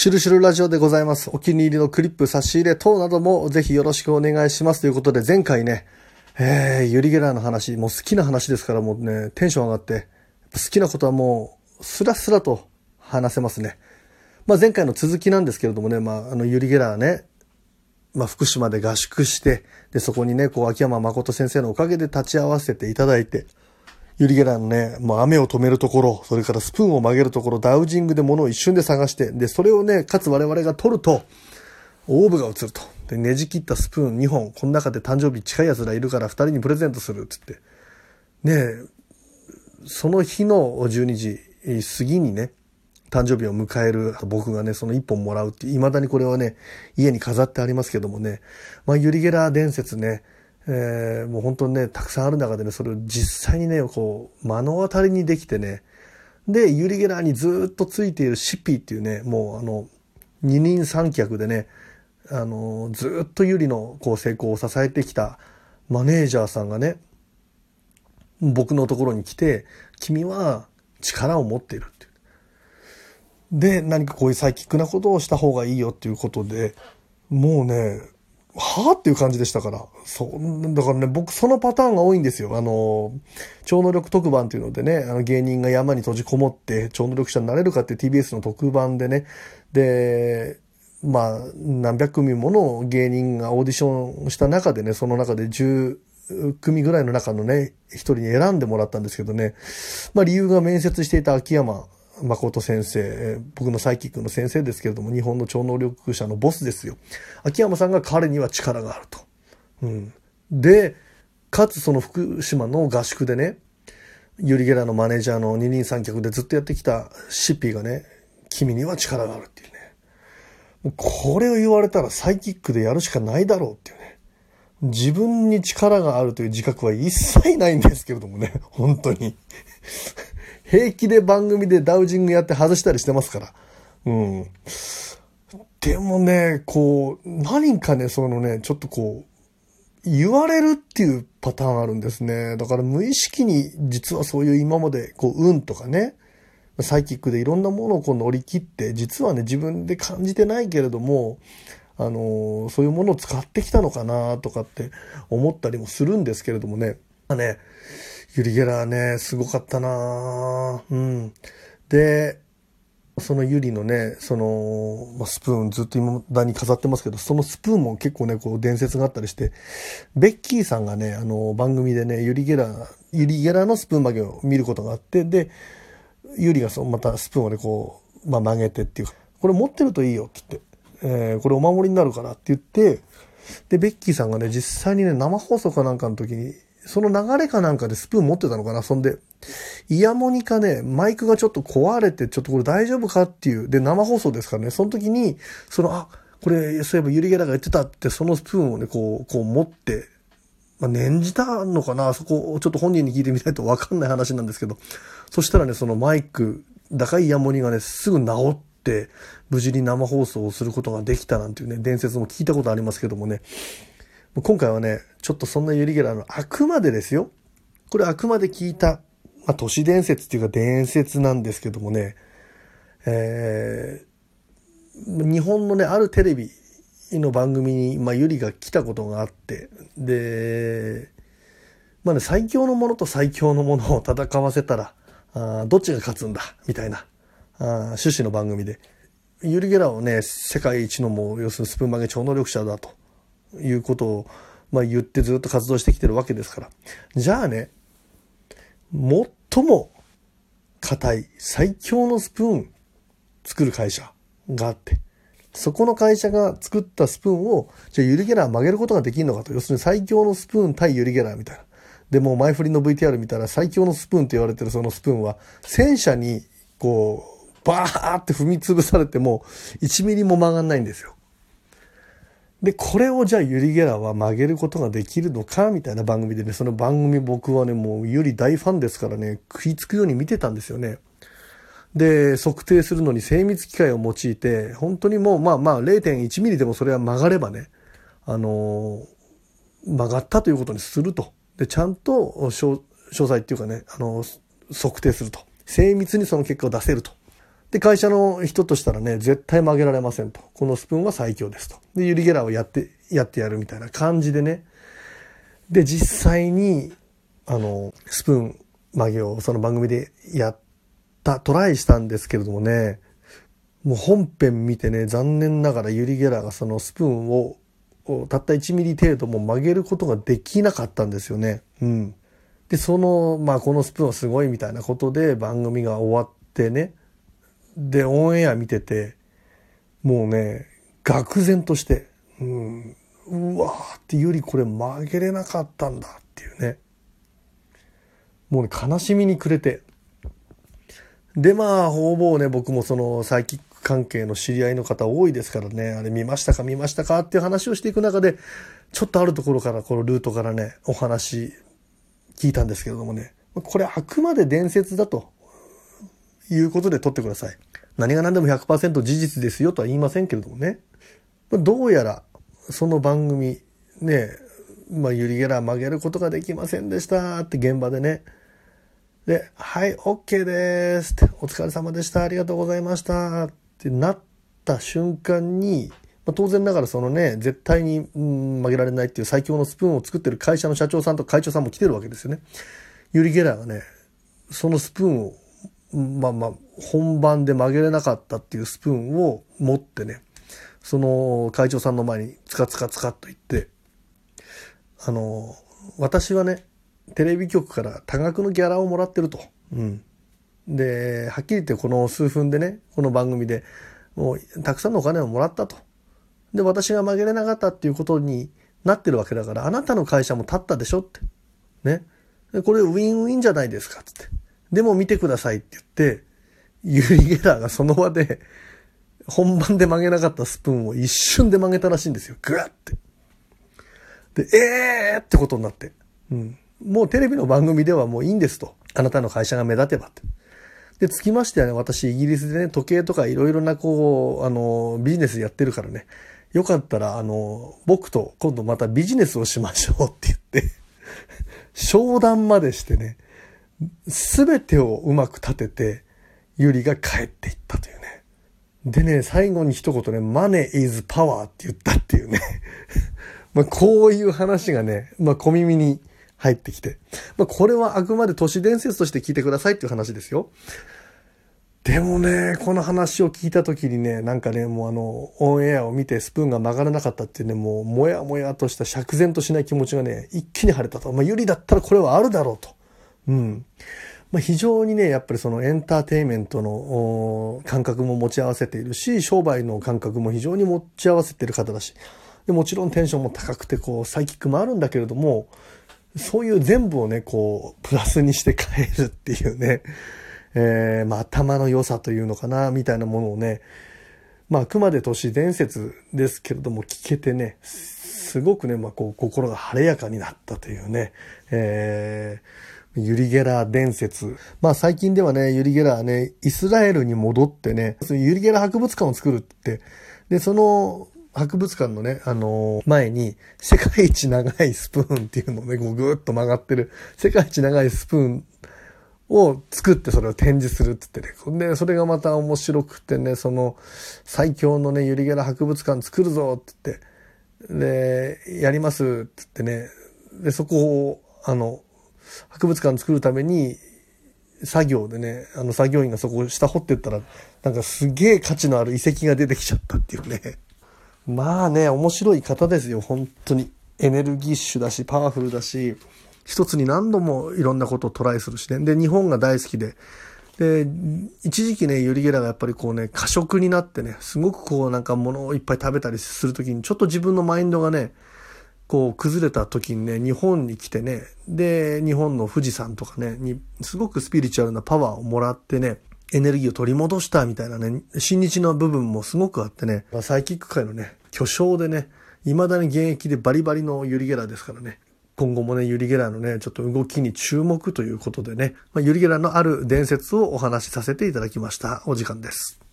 シュルシュルラジオでございます。お気に入りのクリップ、差し入れ等などもぜひよろしくお願いします。ということで、前回ね、えー、ユリ・ゲラーの話、もう好きな話ですからもうね、テンション上がって、好きなことはもう、スラスラと話せますね。まあ前回の続きなんですけれどもね、まああのユリ・ゲラーね、まあ福島で合宿して、で、そこにね、こう秋山誠先生のおかげで立ち会わせていただいて、ユリゲラーのね、もう雨を止めるところ、それからスプーンを曲げるところ、ダウジングで物を一瞬で探して、で、それをね、かつ我々が取ると、オーブが映ると。で、ねじ切ったスプーン2本、この中で誕生日近い奴らいるから2人にプレゼントする、つって。ねその日の12時過ぎにね、誕生日を迎える僕がね、その1本もらうってい、未だにこれはね、家に飾ってありますけどもね、まあ、ユリゲラー伝説ね、えー、もう本当にね、たくさんある中でね、それを実際にね、こう、目の当たりにできてね、で、ユリゲラーにずっとついているシッピーっていうね、もうあの、二人三脚でね、あの、ずっとユリのこう成功を支えてきたマネージャーさんがね、僕のところに来て、君は力を持っているっていう。で、何かこういうサイキックなことをした方がいいよっていうことで、もうね、はあっていう感じでしたから。そう。だからね、僕そのパターンが多いんですよ。あの、超能力特番っていうのでね、あの芸人が山に閉じこもって超能力者になれるかって TBS の特番でね、で、まあ、何百組もの芸人がオーディションした中でね、その中で10組ぐらいの中のね、一人に選んでもらったんですけどね、まあ理由が面接していた秋山誠先生、僕のサイキックの先生ですけれども、日本の超能力者のボスですよ。秋山さんが彼には力があると。うん。で、かつその福島の合宿でね、ユリゲラのマネージャーの二人三脚でずっとやってきたシッピーがね、君には力があるっていうね。もうこれを言われたらサイキックでやるしかないだろうっていうね。自分に力があるという自覚は一切ないんですけれどもね、本当に。平気で番組でダウジングやって外したりしてますから。うん。でもね、こう、何かね、そのね、ちょっとこう、言われるっていうパターンあるんですね。だから無意識に実はそういう今まで、こう、運とかね、サイキックでいろんなものをこう乗り切って、実はね、自分で感じてないけれども、あのそういうものを使ってきたのかなとかって思ったりもするんですけれどもね。まあね、ユリ・ゲラーね、すごかったなうん。で、そのユリのね、その、まあ、スプーンずっと未だに飾ってますけど、そのスプーンも結構ね、こう伝説があったりして、ベッキーさんがね、あの、番組でね、ユリ・ゲラー、ユリ・ゲラーのスプーン曲げを見ることがあって、で、ユリがそのまたスプーンをね、こう、まあ、曲げてっていう、これ持ってるといいよって言って、えー、これお守りになるからって言って、で、ベッキーさんがね、実際にね、生放送かなんかの時に、その流れかなんかでスプーン持ってたのかな？そんで、イヤモニかね、マイクがちょっと壊れて、ちょっとこれ大丈夫かっていう。で、生放送ですからね、その時に、その、あ、これ、そういえばユリゲラが言ってたって、そのスプーンをね、こう、こう持って、まあ、念じたのかな？そこを、ちょっと本人に聞いてみないとわかんない話なんですけど、そしたらね、そのマイク、高いイヤモニがね、すぐ治って、無事に生放送をすることができたなんていうね、伝説も聞いたことありますけどもね、今回はね、ちょっとそんなユリゲラーのあくまでですよ。これあくまで聞いた、まあ、都市伝説っていうか伝説なんですけどもね、えー、日本のね、あるテレビの番組に、まあ、ユリが来たことがあって、で、まあね、最強のものと最強のものを戦わせたら、あどっちが勝つんだ、みたいな、あ趣旨の番組で。ユリ・ゲラーをね、世界一のもう、要するにスプーン曲げ超能力者だということを、まあ、言ってずっと活動してきてるわけですから。じゃあね、最も硬い最強のスプーン作る会社があって、そこの会社が作ったスプーンを、じゃあユリゲラー曲げることができるのかと。要するに最強のスプーン対ユリゲラーみたいな。で、も前振りの VTR 見たら最強のスプーンと言われてるそのスプーンは、戦車にこう、バーって踏み潰されても、1ミリも曲がんないんですよ。で、これをじゃあユリ・ゲラーは曲げることができるのかみたいな番組でね、その番組僕はね、もうユリ大ファンですからね、食いつくように見てたんですよね。で、測定するのに精密機械を用いて、本当にもうまあまあ0.1ミリでもそれは曲がればね、あのー、曲がったということにすると。で、ちゃんと詳細っていうかね、あのー、測定すると。精密にその結果を出せると。で、会社の人としたらね、絶対曲げられませんと。このスプーンは最強ですと。で、ユリゲラーをやって、やってやるみたいな感じでね。で、実際に、あの、スプーン曲げをその番組でやった、トライしたんですけれどもね、もう本編見てね、残念ながらユリ・ゲラーがそのスプーンをたった1ミリ程度も曲げることができなかったんですよね。うん。で、その、まあこのスプーンはすごいみたいなことで番組が終わってね、で、オンエア見てて、もうね、愕然として、うん、うわーってよりこれ曲げれなかったんだっていうね。もうね、悲しみに暮れて。で、まあ、ほぼね、僕もそのサイキック関係の知り合いの方多いですからね、あれ見ましたか見ましたかっていう話をしていく中で、ちょっとあるところから、このルートからね、お話聞いたんですけれどもね、これあくまで伝説だということで取ってください。何が何でも100%事実ですよとは言いませんけれどもね。どうやら、その番組、ね、まあ、ユリゲラー曲げることができませんでしたって現場でね。で、はい、OK ですって、お疲れ様でした、ありがとうございましたってなった瞬間に、まあ、当然ながらそのね、絶対に、うん、曲げられないっていう最強のスプーンを作ってる会社の社長さんと会長さんも来てるわけですよね。ユリ・ゲラーがね、そのスプーンをまあまあ、本番で曲げれなかったっていうスプーンを持ってね、その会長さんの前につかつかつかっと言って、あの、私はね、テレビ局から多額のギャラをもらってると。うん。で、はっきり言ってこの数分でね、この番組でもうたくさんのお金をもらったと。で、私が曲げれなかったっていうことになってるわけだから、あなたの会社も立ったでしょって。ね。これウィンウィンじゃないですか、つって。でも見てくださいって言って、ユリ・ゲラーがその場で、本番で曲げなかったスプーンを一瞬で曲げたらしいんですよ。ぐわって。で、えーってことになって。うん。もうテレビの番組ではもういいんですと。あなたの会社が目立てばって。で、つきましてはね、私イギリスでね、時計とかいろいろなこう、あの、ビジネスやってるからね、よかったら、あの、僕と今度またビジネスをしましょうって言って、商談までしてね、すべてをうまく立てて、ユリが帰っていったというね。でね、最後に一言ね、マネー is power って言ったっていうね。まあこういう話がね、まあ小耳に入ってきて。まあこれはあくまで都市伝説として聞いてくださいっていう話ですよ。でもね、この話を聞いた時にね、なんかね、もうあの、オンエアを見てスプーンが曲がらなかったっていうね、もう、もやもやとした釈然としない気持ちがね、一気に晴れたと。まあ、ユリだったらこれはあるだろうと。うん。まあ、非常にね、やっぱりそのエンターテインメントの感覚も持ち合わせているし、商売の感覚も非常に持ち合わせている方だし、でもちろんテンションも高くて、こう、サイキックもあるんだけれども、そういう全部をね、こう、プラスにして変えるっていうね、えー、まあ、頭の良さというのかな、みたいなものをね、まあ、あくまで都市伝説ですけれども、聞けてね、すごくね、まあ、こう、心が晴れやかになったというね、えー、ユリゲラー伝説。まあ最近ではね、ユリゲラーね、イスラエルに戻ってね、ユリゲラー博物館を作るって、で、その博物館のね、あのー、前に、世界一長いスプーンっていうのをね、こうぐーっと曲がってる、世界一長いスプーンを作ってそれを展示するって言ってね。で、それがまた面白くてね、その最強のね、ユリゲラー博物館作るぞって言って、で、やりますって言ってね、で、そこを、あの、博物館作るために、作業でね、あの作業員がそこを下掘ってったら、なんかすげえ価値のある遺跡が出てきちゃったっていうね。まあね、面白い方ですよ、本当に。エネルギッシュだし、パワフルだし、一つに何度もいろんなことをトライするしね。で、日本が大好きで。で、一時期ね、ユリゲラがやっぱりこうね、過食になってね、すごくこうなんか物をいっぱい食べたりするときに、ちょっと自分のマインドがね、こう崩れた時にね、日本に来てね、で、日本の富士山とかね、に、すごくスピリチュアルなパワーをもらってね、エネルギーを取り戻したみたいなね、新日の部分もすごくあってね、サイキック界のね、巨匠でね、未だに現役でバリバリのユリゲラーですからね、今後もね、ユリゲラーのね、ちょっと動きに注目ということでね、まあ、ユリゲラーのある伝説をお話しさせていただきました。お時間です。